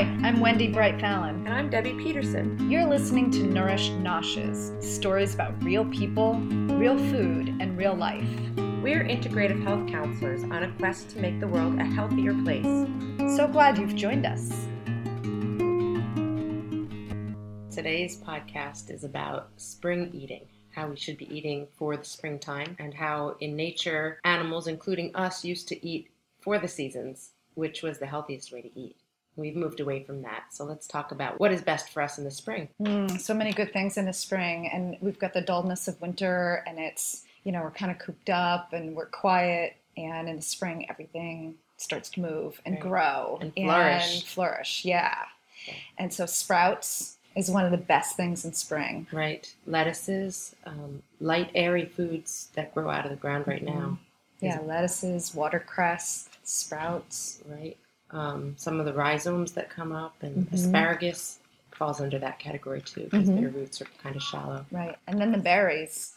Hi, I'm Wendy Bright Fallon. And I'm Debbie Peterson. You're listening to Nourish Noshes stories about real people, real food, and real life. We're integrative health counselors on a quest to make the world a healthier place. So glad you've joined us. Today's podcast is about spring eating. How we should be eating for the springtime, and how in nature, animals, including us, used to eat for the seasons, which was the healthiest way to eat. We've moved away from that. So let's talk about what is best for us in the spring. Mm, so many good things in the spring, and we've got the dullness of winter, and it's, you know, we're kind of cooped up and we're quiet. And in the spring, everything starts to move and Right. grow And flourish. And flourish, yeah. And so sprouts is one of the best things in spring. Right. Lettuces, um, light, airy foods that grow out of the ground right now. Yeah, lettuces, watercress, sprouts. Right. Um, some of the rhizomes that come up, and Mhm. asparagus falls under that category too because Mhm. their roots are kind of shallow. Right. And then the berries.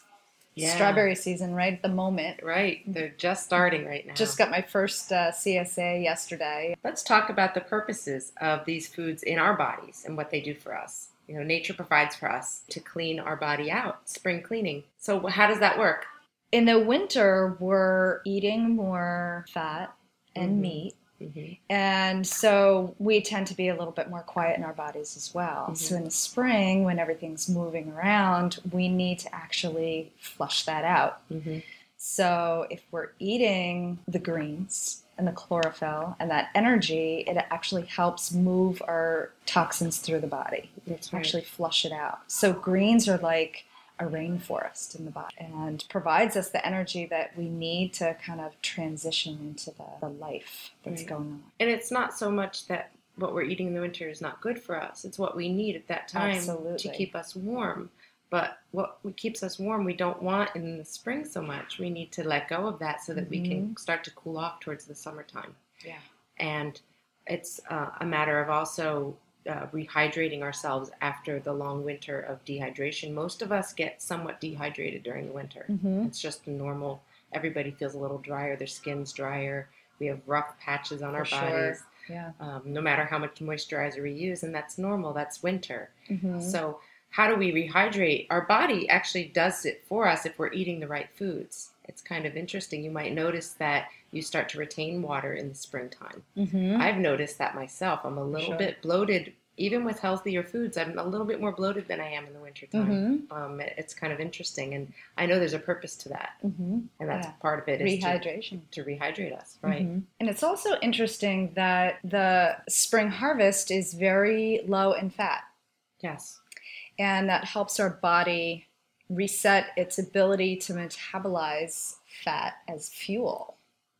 Yeah. Strawberry season, right at the moment. Right. They're just starting right now. Just got my first uh, CSA yesterday. Let's talk about the purposes of these foods in our bodies and what they do for us. You know, nature provides for us to clean our body out, spring cleaning. So, how does that work? In the winter, we're eating more fat and Mhm. meat. Hmm And so we tend to be a little bit more quiet in our bodies as well. Mhm. So in the spring, when everything's moving around, we need to actually flush that out. hmm So if we're eating the greens and the chlorophyll and that energy, it actually helps move our toxins through the body, That's right. actually flush it out. So greens are like a rainforest in the body and provides us the energy that we need to kind of transition into the, the life that's Right. going on. And it's not so much that what we're eating in the winter is not good for us. It's what we need at that time Absolutely. to keep us warm. But what keeps us warm, we don't want in the spring so much. We need to let go of that so that we can start to cool off towards the summertime. Yeah. And it's uh, a matter of also uh, rehydrating ourselves after the long winter of dehydration. Most of us get somewhat dehydrated during the winter. Mm-hmm. It's just normal. Everybody feels a little drier, their skin's drier. We have rough patches on our For bodies sure. Yeah. um, no matter how much moisturizer we use, and that's normal. That's winter. Mm-hmm. So, how do we rehydrate? Our body actually does it for us if we're eating the right foods. It's kind of interesting. You might notice that you start to retain water in the springtime. Mm-hmm. I've noticed that myself. I'm a little Sure. bit bloated, even with healthier foods. I'm a little bit more bloated than I am in the wintertime. Mm-hmm. Um, it- it's kind of interesting, and I know there's a purpose to that, Mm-hmm. and that's Yeah. part of it is to, Rehydration. to rehydrate us, right? Mhm. And it's also interesting that the spring harvest is very low in fat, Yes. and that helps our body reset its ability to metabolize fat as fuel.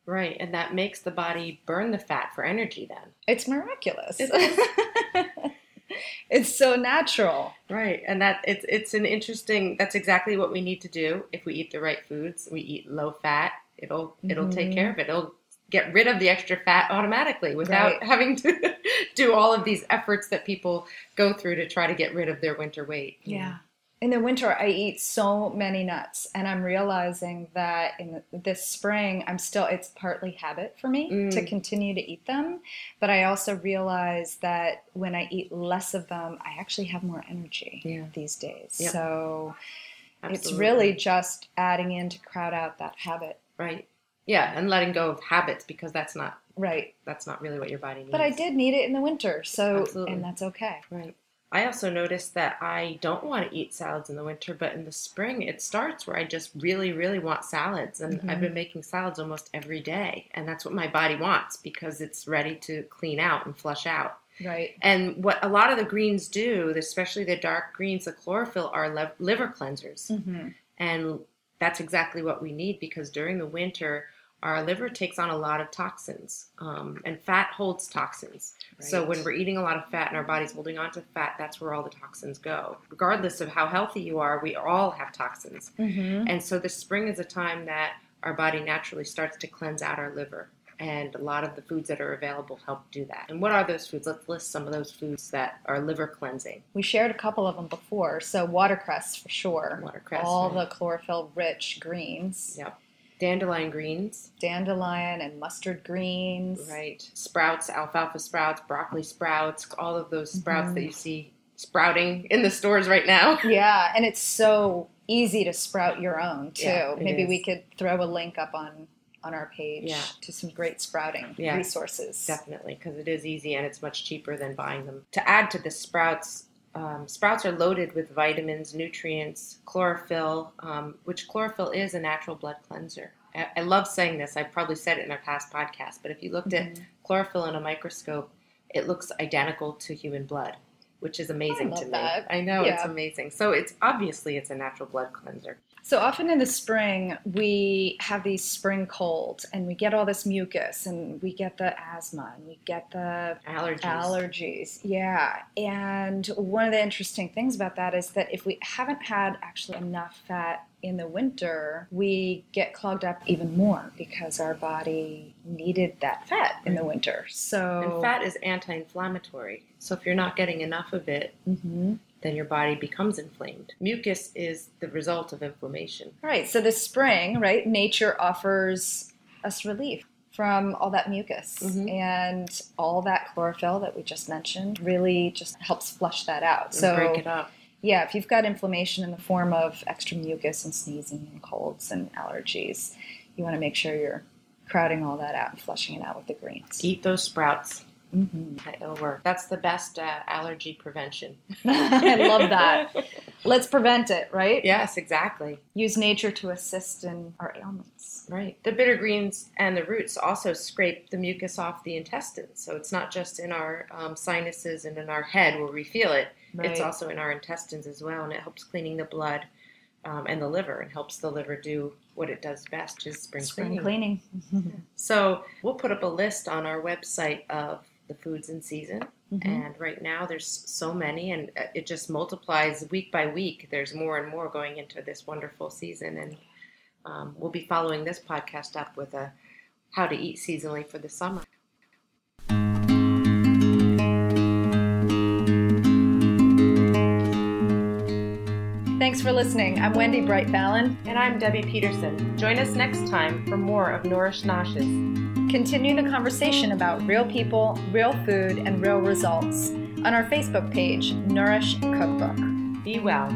Right, and that makes the body burn the fat for energy then. It's miraculous. It it's so natural. Right, and that it's it's an interesting. That's exactly what we need to do if we eat the right foods. We eat low fat. It'll it'll take Mhm. care of it. It'll get rid of the extra fat automatically without Right. having to do all of these efforts that people go through to try to get rid of their winter weight. In the winter, I eat so many nuts, and I'm realizing that in this spring, I'm still, it's partly habit for me Mm. to continue to eat them. But I also realize that when I eat less of them, I actually have more energy Yeah. these days. Yep. So it's really just adding in to crowd out that habit. right. Yeah, and letting go of habits because that's not Right. that's not really what your body needs. But I did need it in the winter, so, Absolutely. and that's okay. Right. I also noticed that I don't want to eat salads in the winter, but in the spring it starts where I just really, really want salads. And Mhm. I've been making salads almost every day. And that's what my body wants because it's ready to clean out and flush out. Right. And what a lot of the greens do, especially the dark greens, the chlorophyll, are lev- liver cleansers. Mm-hmm. And that's exactly what we need because during the winter, our liver takes on a lot of toxins, um, and fat holds toxins. So when we're eating a lot of fat and our body's holding on to fat, that's where all the toxins go. Regardless of how healthy you are, we all have toxins. Mm-hmm. And so the spring is a time that our body naturally starts to cleanse out our liver. And a lot of the foods that are available help do that. And what are those foods? Let's list some of those foods that are liver cleansing. We shared a couple of them before. So watercress for sure. Watercress, All right. the chlorophyll rich greens. Yep. Dandelion greens. Dandelion and mustard greens. Right. Sprouts, alfalfa sprouts, broccoli sprouts, all of those sprouts Mhm. that you see sprouting in the stores right now. Yeah, and it's so easy to sprout your own too. Yeah, Maybe we could throw a link up on on our page Yeah. to some great sprouting Yeah. resources. Definitely, because it is easy and it's much cheaper than buying them. To add to the sprouts, um, sprouts are loaded with vitamins, nutrients, chlorophyll, um, which chlorophyll is a natural blood cleanser. I, I love saying this. I've probably said it in a past podcast, but if you looked at Mhm. chlorophyll in a microscope, it looks identical to human blood, which is amazing to me. that. I know it's amazing. So it's obviously it's a natural blood cleanser. So often in the spring, we have these spring colds and we get all this mucus and we get the asthma and we get the Allergies. allergies. Yeah. And one of the interesting things about that is that if we haven't had actually enough fat in the winter, we get clogged up even more because our body needed that fat in the winter. So and fat is anti-inflammatory. So if you're not getting enough of it, Mhm. then your body becomes inflamed. Mucus is the result of inflammation. Right. So this spring, right, nature offers us relief from all that mucus Mhm. and all that chlorophyll that we just mentioned really just helps flush that out. and So break it up. yeah, if you've got inflammation in the form of extra mucus and sneezing and colds and allergies, you want to make sure you're crowding all that out and flushing it out with the greens. Eat those sprouts. Hmm It'll work. That's the best uh, allergy prevention. I love that. Let's prevent it, right? yes, exactly. Use nature to assist in our ailments. Right. The bitter greens and the roots also scrape the mucus off the intestines. So it's not just in our um, sinuses and in our head where we feel it. right. It's also in our intestines as well, and it helps cleaning the blood um, and the liver, and helps the liver do what it does best, which is spring, Spring cleaning. cleaning. So we'll put up a list on our website of the foods in season. Mhm. And right now there's so many, and uh, it just multiplies week by week. There's more and more going into this wonderful season, and um, we'll be following this podcast up with a how to eat seasonally for the summer. Thanks for listening. I'm Wendy Bright Fallon. And I'm Debbie Peterson. Join us next time for more of Nourish Noshes. Continue the conversation about real people, real food, and real results on our Facebook page, Nourish Cookbook. Be well.